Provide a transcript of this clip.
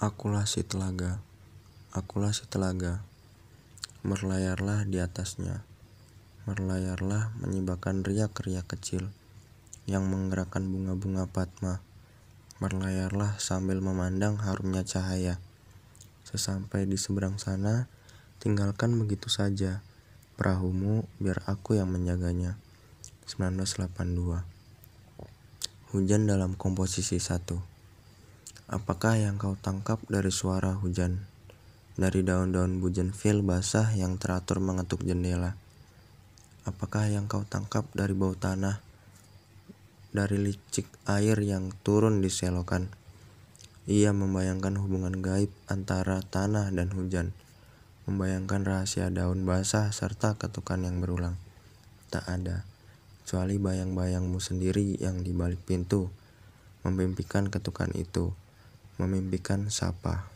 Akulah si telaga, akulah si telaga, berlayarlah di atasnya, berlayarlah menyibakkan riak-riak kecil yang menggerakkan bunga-bunga Padma, berlayarlah sambil memandang harumnya cahaya. Sesampai di seberang sana, tinggalkan begitu saja perahumu biar aku yang menjaganya. 1982 Hujan dalam komposisi satu Apakah yang kau tangkap dari suara hujan? Dari daun-daun bugenvil basah yang teratur mengetuk jendela. Apakah yang kau tangkap dari bau tanah? Dari licik air yang turun di selokan. Ia membayangkan hubungan gaib antara tanah dan hujan. Membayangkan rahasia daun basah serta ketukan yang berulang. Tak ada, kecuali bayang-bayangmu sendiri yang di balik pintu, memimpikan ketukan itu memimpikan sapa